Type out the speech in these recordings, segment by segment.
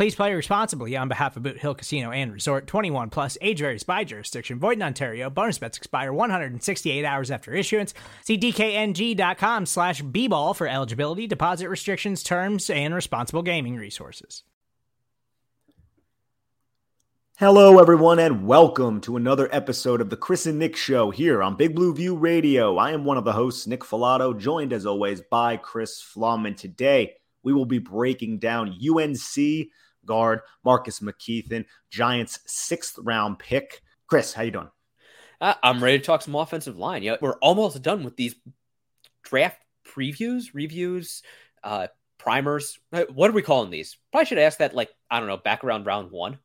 Please play responsibly on behalf of Boot Hill Casino and Resort 21 plus age varies by jurisdiction. Void in Ontario. Bonus bets expire 168 hours after issuance. See DKNG.com slash B ball for eligibility, deposit restrictions, terms, and responsible gaming resources. Hello, everyone, and welcome to another episode of the Chris and Nick Show here on Big Blue View Radio. I am one of the hosts, Nick Falato, joined as always by Chris Pflum. And today we will be breaking down UNC guard Marcus McKethan, Giants' sixth round pick. Chris, how you doing? Uh, I'm ready to talk some offensive line. Yeah, we're almost done with these draft previews, reviews, uh, primers. Uh, what are we calling these? Probably should ask that, like, I don't know, back around round one.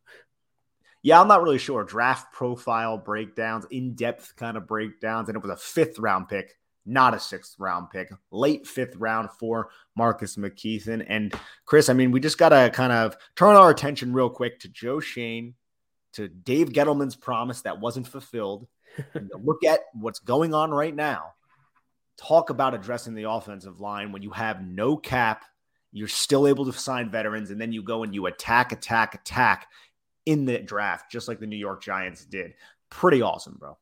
Yeah, I'm not really sure. Draft profile breakdowns, in depth kind of breakdowns. And it was a fifth round pick, not a sixth round pick, late fifth round for Marcus McKethan. And Chris, I mean, we just got to kind of turn our attention real quick to Joe Schoen, to Dave Gettleman's promise that wasn't fulfilled. look at what's going on right now. Talk about addressing the offensive line when you have no cap. You're still able to sign veterans, and then you go and you attack, attack, attack in the draft, just like the New York Giants did. Pretty awesome, bro.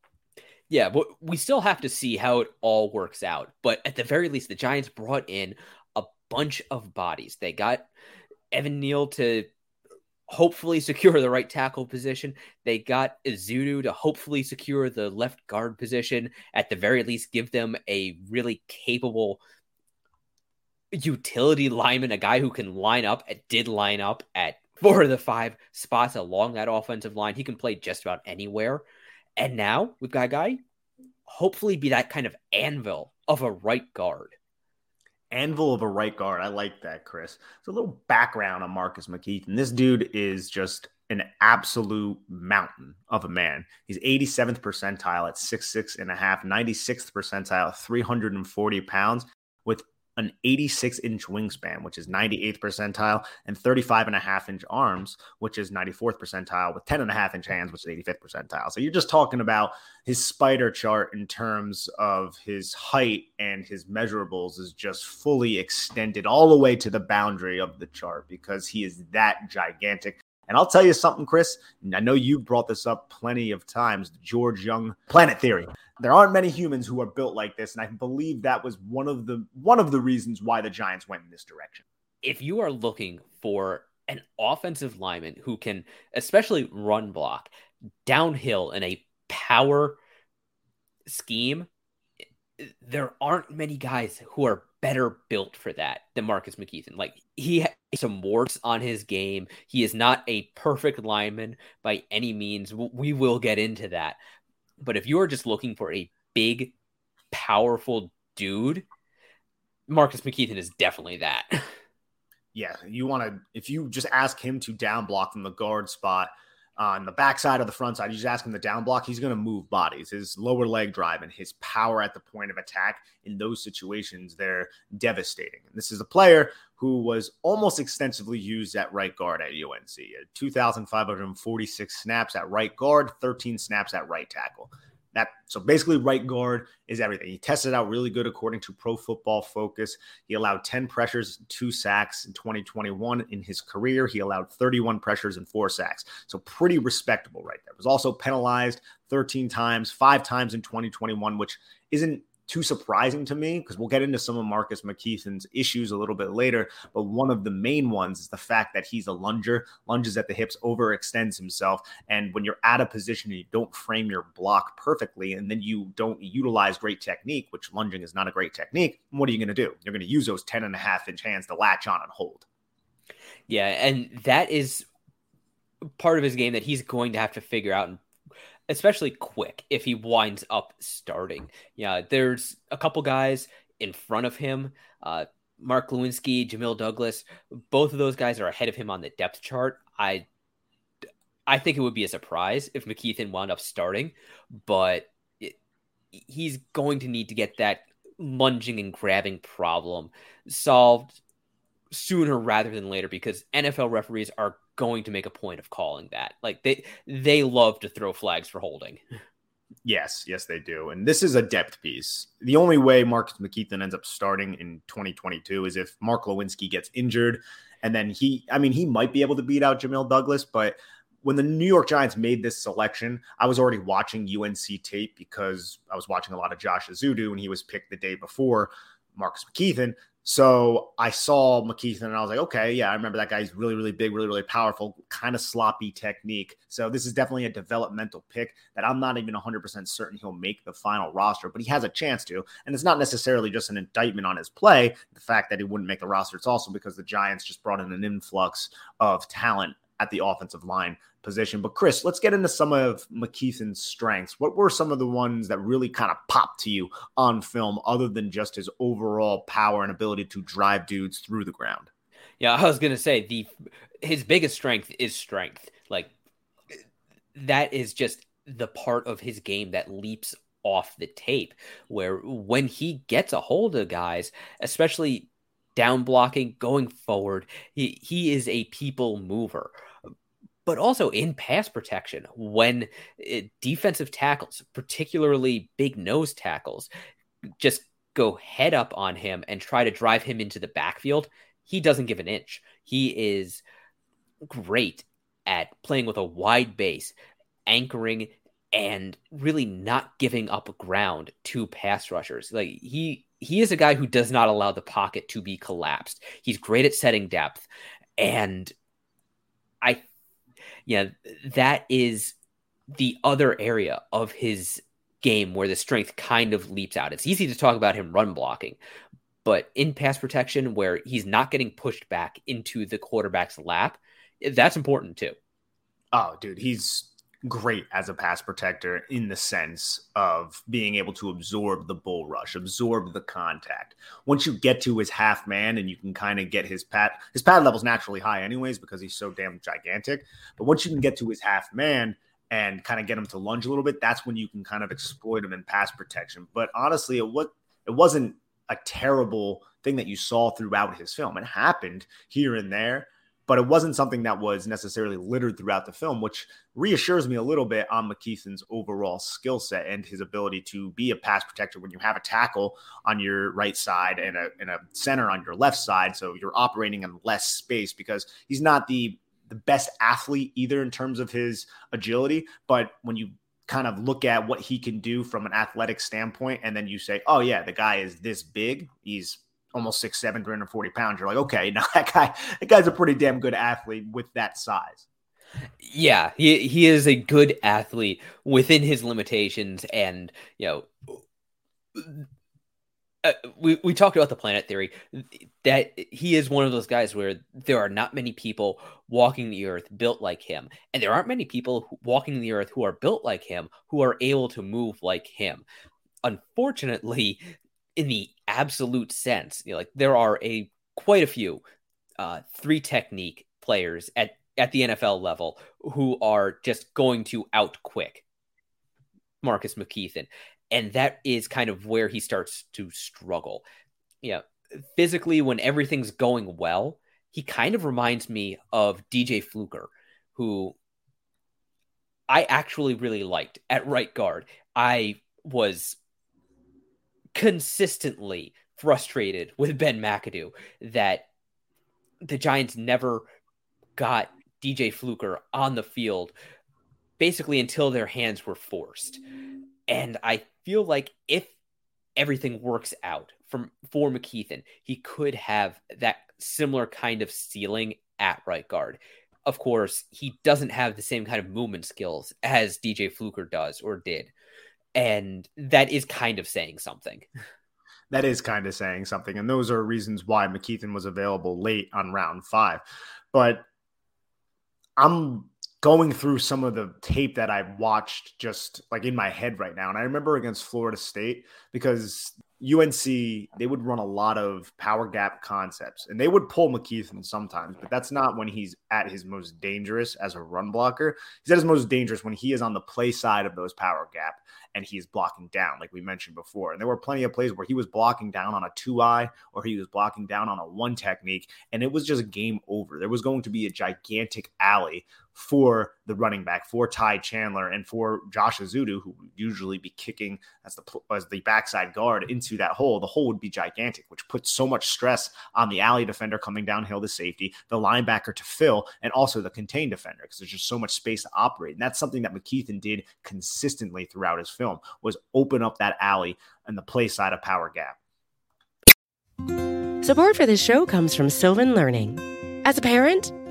Yeah, but we still have to see how it all works out. But at the very least, the Giants brought in a bunch of bodies. They got Evan Neal to hopefully secure the right tackle position. They got Ezeudu to hopefully secure the left guard position. At the very least, give them a really capable utility lineman, a guy who can line up, at did line up at four of the five spots along that offensive line. He can play just about anywhere. And now we've got a guy, hopefully, be that kind of anvil of a right guard. Anvil of a right guard. I like that, Chris. So a little background on Marcus McKethan. This dude is just an absolute mountain of a man. He's 87th percentile at 6'6 and a half, 96th percentile at 340 pounds with an 86 inch wingspan, which is 98th percentile, and 35 and a half inch arms, which is 94th percentile, with 10 and a half inch hands, which is 85th percentile. So you're just talking about his spider chart in terms of his height and his measurables is just fully extended all the way to the boundary of the chart because he is that gigantic. And I'll tell you something, Chris. I know you brought this up plenty of times George Young planet theory. There aren't many humans who are built like this. And I believe that was one of the one of the reasons why the Giants went in this direction. If you are looking for an offensive lineman who can especially run block downhill in a power scheme, there aren't many guys who are better built for that than Marcus McKethan. Like he has some warts on his game. He is not a perfect lineman by any means. We will get into that. But if you're just looking for a big, powerful dude, Marcus McKethan is definitely that. Yeah, you want to if you just ask him to down block from the guard spot on the backside or the front side, you just ask him to down block, he's going to move bodies. His lower leg drive and his power at the point of attack in those situations, they're devastating. And this is a player who was almost extensively used at right guard at UNC. 2,546 snaps at right guard, 13 snaps at right tackle. That so basically right guard is everything. He tested out really good according to Pro Football Focus. He allowed 10 pressures, two sacks in 2021 in his career. He allowed 31 pressures and four sacks. So pretty respectable right there. Was also penalized 13 times, five times in 2021, which isn't too surprising to me because we'll get into some of Marcus McKethan's issues a little bit later. But one of the main ones is the fact that he's a lunger, lunges at the hips, overextends himself. And when you're at a position and you don't frame your block perfectly, and then you don't utilize great technique, which lunging is not a great technique, what are you going to do? You're going to use those 10 and a half inch hands to latch on and hold. Yeah. And that is part of his game that he's going to have to figure out and especially quick if he winds up starting. Yeah, there's a couple guys in front of him. Uh, Mark Glowinski, Jamil Douglas, both of those guys are ahead of him on the depth chart. I I think it would be a surprise if McKethan wound up starting, but it, he's going to need to get that lunging and grabbing problem solved sooner rather than later because NFL referees are going to make a point of calling that. Like they they love to throw flags for holding. Yes, yes, they do. And this is a depth piece. The only way Marcus McKethan ends up starting in 2022 is if Mark Glowinski gets injured. And then he, I mean, he might be able to beat out Jamil Douglas, but when the New York Giants made this selection, I was already watching UNC tape because I was watching a lot of Josh Ezeudu and he was picked the day before Marcus McKethan. So I saw McKethan and I was like, okay, yeah, I remember that guy's really, really big, really, really powerful, kind of sloppy technique. So this is definitely a developmental pick that I'm not even 100% certain he'll make the final roster, but he has a chance to. And it's not necessarily just an indictment on his play. The fact that he wouldn't make the roster, it's also because the Giants just brought in an influx of talent at the offensive line position. But Chris, let's get into some of McKethan's strengths. What were some of the ones that really kind of popped to you on film, other than just his overall power and ability to drive dudes through the ground? Yeah, I was gonna say the his biggest strength is strength. Like that is just the part of his game that leaps off the tape. Where when he gets a hold of guys, especially down blocking, going forward, he, he is a people mover but also in pass protection when it, defensive tackles, particularly big nose tackles, just go head up on him and try to drive him into the backfield. He doesn't give an inch. He is great at playing with a wide base, anchoring and really not giving up ground to pass rushers. Like he he is a guy who does not allow the pocket to be collapsed. He's great at setting depth and I yeah, that is the other area of his game where the strength kind of leaps out. It's easy to talk about him run blocking, but in pass protection, where he's not getting pushed back into the quarterback's lap, that's important too. Oh, dude, he's great as a pass protector in the sense of being able to absorb the bull rush, absorb the contact. Once you get to his half man and you can kind of get his pad, his pad level's naturally high anyways because he's so damn gigantic. But once you can get to his half man and kind of get him to lunge a little bit, that's when you can kind of exploit him in pass protection. But honestly, it what it wasn't a terrible thing that you saw throughout his film. It happened here and there, but it wasn't something that was necessarily littered throughout the film, which reassures me a little bit on McKethan's overall skill set and his ability to be a pass protector when you have a tackle on your right side and a, and a center on your left side. So you're operating in less space because he's not the the best athlete either in terms of his agility, but when you kind of look at what he can do from an athletic standpoint, and then you say, "Oh yeah, the guy is this big. He's almost six seven, 340 pounds, you're like, okay, now that guy, that guy's a pretty damn good athlete with that size. Yeah, he he is a good athlete within his limitations, and you know, uh, we we talked about the planet theory that he is one of those guys where there are not many people walking the earth built like him, and there aren't many people walking the earth who are built like him who are able to move like him. Unfortunately, in the absolute sense. You know, like there are a quite a few uh, three technique players at at the NFL level who are just going to out quick Marcus McKethan. And that is kind of where he starts to struggle. Yeah. physically, when everything's going well, he kind of reminds me of DJ Fluker, who I actually really liked at right guard. I was consistently frustrated with Ben McAdoo that the Giants never got DJ Fluker on the field basically until their hands were forced. And I feel like if everything works out from for McKethan, he could have that similar kind of ceiling at right guard. Of course, he doesn't have the same kind of movement skills as DJ Fluker does or did. And that is kind of saying something. That is kind of saying something. And those are reasons why McKethan was available late on round five. But I'm going through some of the tape that I watched just like in my head right now. And I remember against Florida State because UNC, they would run a lot of power gap concepts and they would pull McKethan sometimes, but that's not when he's at his most dangerous as a run blocker. He's at his most dangerous when he is on the play side of those power gap and he is blocking down, like we mentioned before. And there were plenty of plays where he was blocking down on a two eye or he was blocking down on a one technique, and it was just game over. There was going to be a gigantic alley for the running back, for Ty Chandler, and for Josh Ezeudu, who would usually be kicking as the as the backside guard into that hole. The hole would be gigantic, which puts so much stress on the alley defender coming downhill to safety, the linebacker to fill, and also the contained defender because there's just so much space to operate. And that's something that McKethan did consistently throughout his film was open up that alley and the play side of power gap. Support for this show comes from Sylvan Learning. As a parent,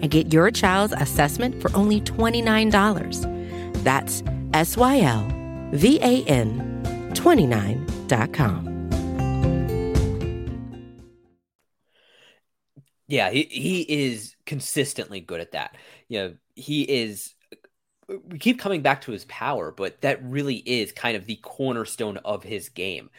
and get your child's assessment for only $29. That's S Y L V A N 29.com. Yeah, he, he is consistently good at that. You know, he is we keep coming back to his power, but that really is kind of the cornerstone of his game.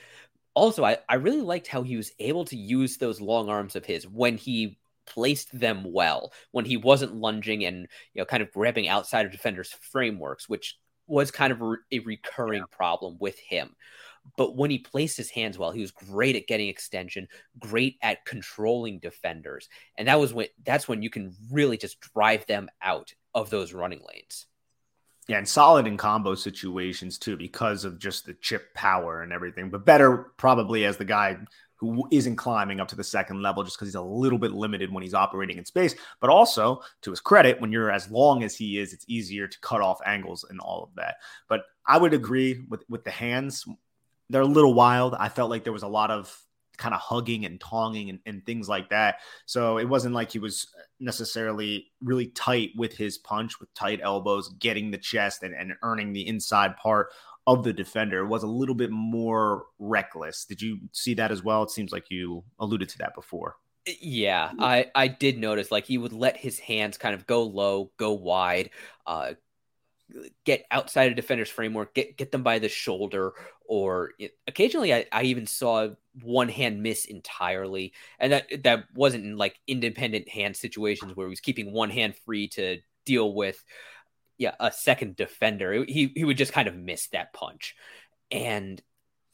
Also, I, I really liked how he was able to use those long arms of his when he placed them well when he wasn't lunging and you know kind of grabbing outside of defenders frameworks which was kind of a recurring yeah. problem with him but when he placed his hands well he was great at getting extension great at controlling defenders and that was when that's when you can really just drive them out of those running lanes yeah, and solid in combo situations too because of just the chip power and everything. But better probably as the guy who isn't climbing up to the second level just because he's a little bit limited when he's operating in space. But also, to his credit, when you're as long as he is, it's easier to cut off angles and all of that. But I would agree with with the hands; they're a little wild. I felt like there was a lot of kind of hugging and tonging and, and things like that. So it wasn't like he was necessarily really tight with his punch, with tight elbows, getting the chest and, and earning the inside part of the defender was a little bit more reckless. Did you see that as well? It seems like you alluded to that before. Yeah, I I did notice like he would let his hands kind of go low, go wide, uh, get outside a defender's framework, get get them by the shoulder, or it, occasionally I, I even saw one hand miss entirely, and that that wasn't in like independent hand situations where he was keeping one hand free to deal with yeah, a second defender. He he would just kind of miss that punch. And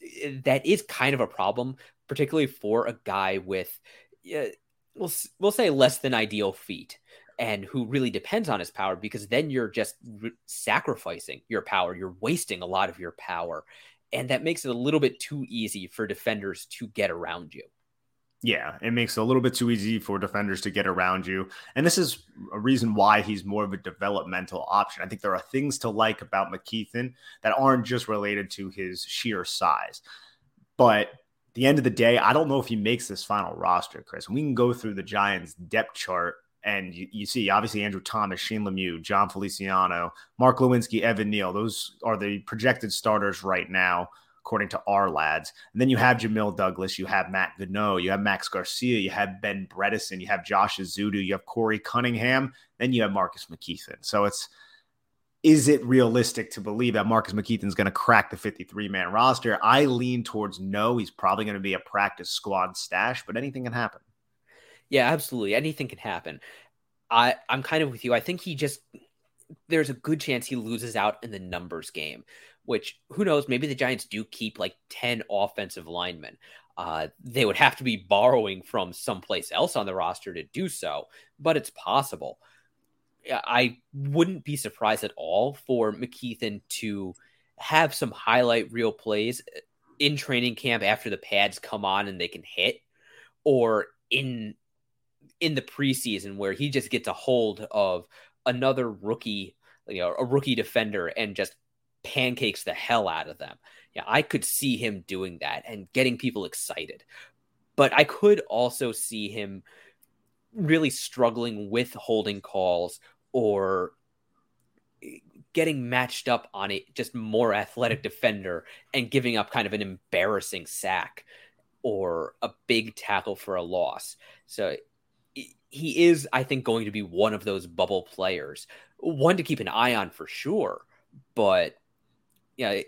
eh, that is kind of a problem, particularly for a guy with uh, we'll we'll say less than ideal feet and who really depends on his power because then you're just re- sacrificing your power, you're wasting a lot of your power. And that makes it a little bit too easy for defenders to get around you. Yeah, it makes it a little bit too easy for defenders to get around you. And this is a reason why he's more of a developmental option. I think there are things to like about McKethan that aren't just related to his sheer size. But the end of the day, I don't know if he makes this final roster, Chris. We can go through the Giants depth chart and you, you, see obviously Andrew Thomas, Shane Lemieux, Jon Feliciano, Mark Glowinski, Evan Neal. Those are the projected starters right now. According to our lads. And then you have Jamil Douglas, you have Matt Gono, you have Max Garcia, you have Ben Bredeson, you have Josh Ezeudu, you have Korey Cunningham, then you have Marcus McKethan. So it's is it realistic to believe that Marcus McKethan is going to crack the 53 man roster? I lean towards no. He's probably going to be a practice squad stash, but anything can happen. Yeah, absolutely. Anything can happen. I I'm kind of with you. I think he just there's a good chance he loses out in the numbers game, which who knows, maybe the Giants do keep like 10 offensive linemen. Uh, they would have to be borrowing from someplace else on the roster to do so, but it's possible. I wouldn't be surprised at all for McKethan to have some highlight reel plays in training camp after the pads come on and they can hit, or in in the preseason where he just gets a hold of another rookie, you know, a rookie defender and just pancakes the hell out of them. Yeah, I could see him doing that and getting people excited. But I could also see him really struggling with holding calls or getting matched up on a just more athletic defender and giving up kind of an embarrassing sack or a big tackle for a loss. So he is, I think, going to be one of those bubble players, one to keep an eye on for sure. But you know,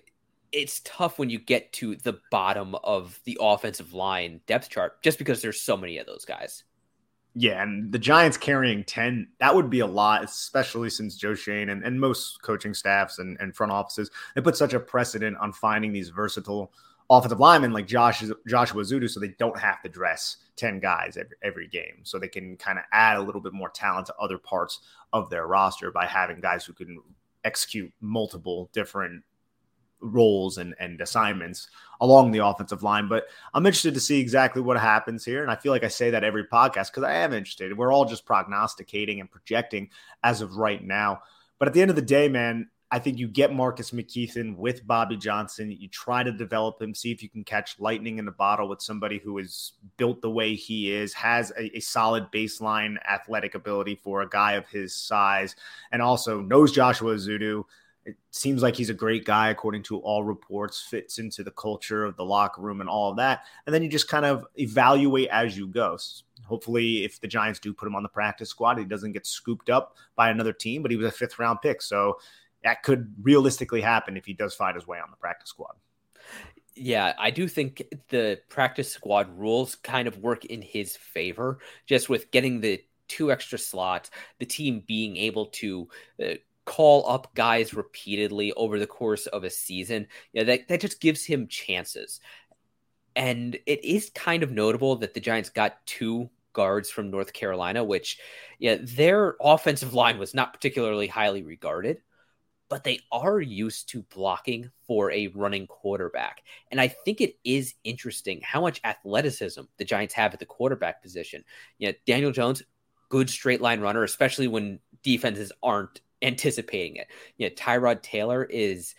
it's tough when you get to the bottom of the offensive line depth chart just because there's so many of those guys. Yeah, and the Giants carrying 10, that would be a lot, especially since Joe Schoen and, and most coaching staffs and, and front offices, they put such a precedent on finding these versatile offensive linemen like Josh Joshua Ezeudu, so they don't have to dress 10 guys every, every game. So they can kind of add a little bit more talent to other parts of their roster by having guys who can execute multiple different roles and, and assignments along the offensive line. But I'm interested to see exactly what happens here. And I feel like I say that every podcast because I am interested. We're all just prognosticating and projecting as of right now. But at the end of the day, man, I think you get Marcus McKethan with Bobby Johnson. You try to develop him, see if you can catch lightning in the bottle with somebody who is built the way he is, has a, a, solid baseline athletic ability for a guy of his size, and also knows Joshua Ezeudu. It seems like he's a great guy, according to all reports, fits into the culture of the locker room and all of that. And then you just kind of evaluate as you go. Hopefully, if the Giants do put him on the practice squad, he doesn't get scooped up by another team, but he was a fifth round pick. So that could realistically happen if he does find his way on the practice squad. Yeah, I do think the practice squad rules kind of work in his favor, just with getting the two extra slots, the team being able to uh, call up guys repeatedly over the course of a season. Yeah, that, that just gives him chances. And it is kind of notable that the Giants got two guards from North Carolina, which, yeah, their offensive line was not particularly highly regarded but they are used to blocking for a running quarterback. And I think it is interesting how much athleticism the Giants have at the quarterback position. You know, Daniel Jones, good straight line runner, especially when defenses aren't anticipating it. You know, Tyrod Taylor is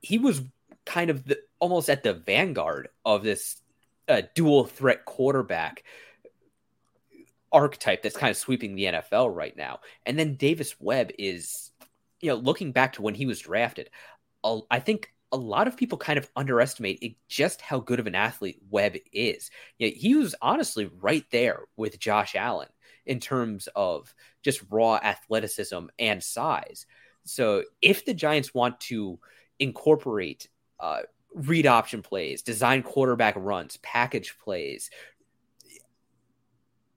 he was kind of the almost at the vanguard of this uh, dual threat quarterback archetype that's kind of sweeping the NFL right now. And then Davis Webb is you know, looking back to when he was drafted, I think a lot of people kind of underestimate it, just how good of an athlete Webb is. You know, he was honestly right there with Josh Allen in terms of just raw athleticism and size. So if the Giants want to incorporate uh, read option plays, design quarterback runs, package plays,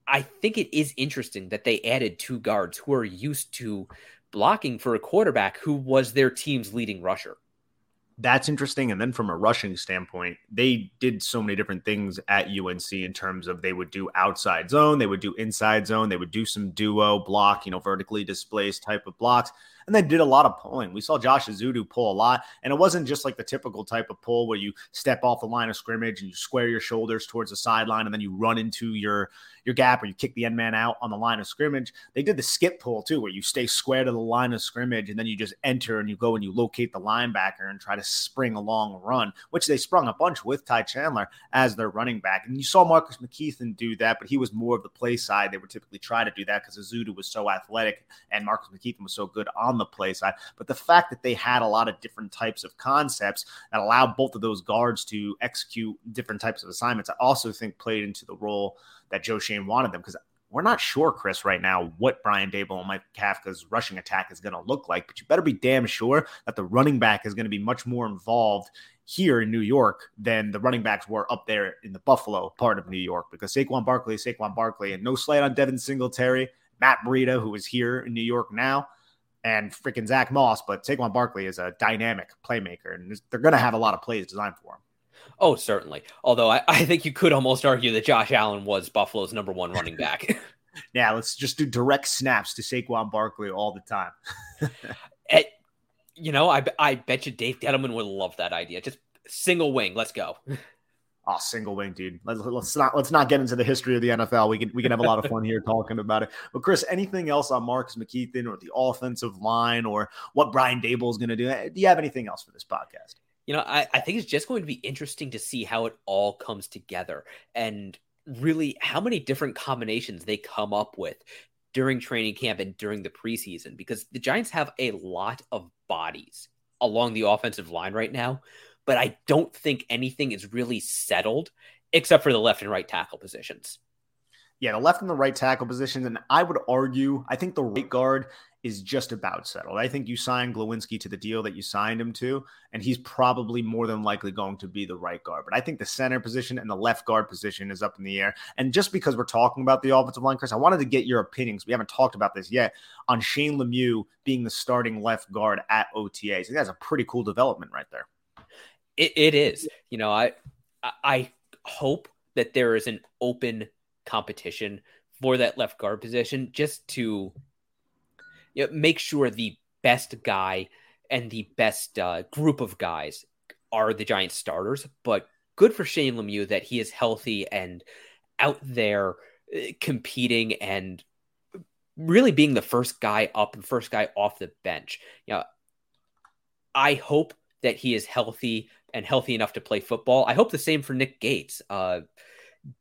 I think it is interesting that they added two guards who are used to blocking for a quarterback who was their team's leading rusher. That's interesting. And then from a rushing standpoint, they did so many different things at UNC in terms of they would do outside zone, they would do inside zone, they would do some duo block, you know, vertically displaced type of blocks and they did a lot of pulling. We saw Josh Ezeudu pull a lot, and it wasn't just like the typical type of pull where you step off the line of scrimmage and you square your shoulders towards the sideline and then you run into your your gap or you kick the end man out on the line of scrimmage. They did the skip pull too, where you stay square to the line of scrimmage and then you just enter and you go and you locate the linebacker and try to spring a long run, which they sprung a bunch with Ty Chandler as their running back. And you saw Marcus McKethan do that, but he was more of the play side. They would typically try to do that because Ezeudu was so athletic and Marcus McKethan was so good on the play side. But the fact that they had a lot of different types of concepts that allowed both of those guards to execute different types of assignments, I also think played into the role that Joe Schoen wanted them because we're not sure, Chris, right now what Brian Daboll and Mike Kafka's rushing attack is going to look like, but you better be damn sure that the running back is going to be much more involved here in New York than the running backs were up there in the Buffalo part of New York because Saquon Barkley Saquon Barkley, and no slight on Devin Singletary, Matt Breida, who is here in New York now, and freaking Zach Moss, but Saquon Barkley is a dynamic playmaker, and they're going to have a lot of plays designed for him. Oh, certainly. Although I, I think you could almost argue that Josh Allen was Buffalo's number one running back. yeah, let's just do direct snaps to Saquon Barkley all the time. At, you know, I, I bet you Dave Gettleman would love that idea. Just single wing. Let's go. Oh, single wing, dude. Let's, let's not let's not get into the history of the NFL. We can we can have a lot of fun here talking about it. But Chris, anything else on Marcus McKethan or the offensive line or what Brian Daboll is going to do? Eh, do you have anything else for this podcast? you know, I, I think it's just going to be interesting to see how it all comes together and really how many different combinations they come up with during training camp and during the preseason because the Giants have a lot of bodies along the offensive line right now, but I don't think anything is really settled except for the left and right tackle positions. Yeah, the left and the right tackle positions. And I would argue, I think the right guard is just about settled. I think you signed Glowinski to the deal that you signed him to, and he's probably more than likely going to be the right guard. But I think the center position and the left guard position is up in the air. And just because we're talking about the offensive line, Chris, I wanted to get your opinions. We haven't talked about this yet on Shane Lemieux being the starting left guard at OTAs. Think that's a pretty cool development right there. It, it is. You know, I I hope that there is an open competition for that left guard position just to you know, make sure the best guy and the best uh, group of guys are the Giants starters. But good for Shane Lemieux that he is healthy and out there uh, competing and really being the first guy up and first guy off the bench. You know, I hope that he is healthy and healthy enough to play football. I hope the same for Nick Gates. Uh,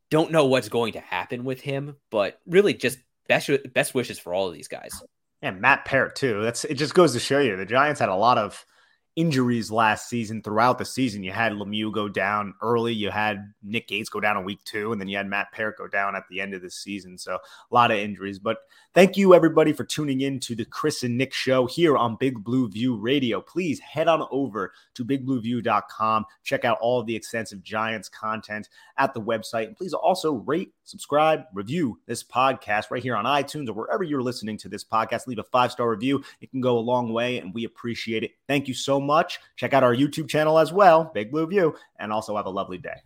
don't know what's going to happen with him, but really just best best wishes for all of these guys. And Matt Peart too. That's it. Just goes to show you the Giants had a lot of injuries last season. Throughout the season, you had Lemieux go down early, you had Nick Gates go down in week two, and then you had Matt Peart go down at the end of the season. So a lot of injuries. But thank you everybody for tuning in to the Chris and Nick show here on Big Blue View Radio. Please head on over to bigblueview.com. Check out all of the extensive Giants content at the website. And please also rate, subscribe, review this podcast right here on iTunes or wherever you're listening to this podcast. Leave a five star review. It can go a long way, and we appreciate it. Thank you so much. Check out our YouTube channel as well, Big Blue View, and also have a lovely day.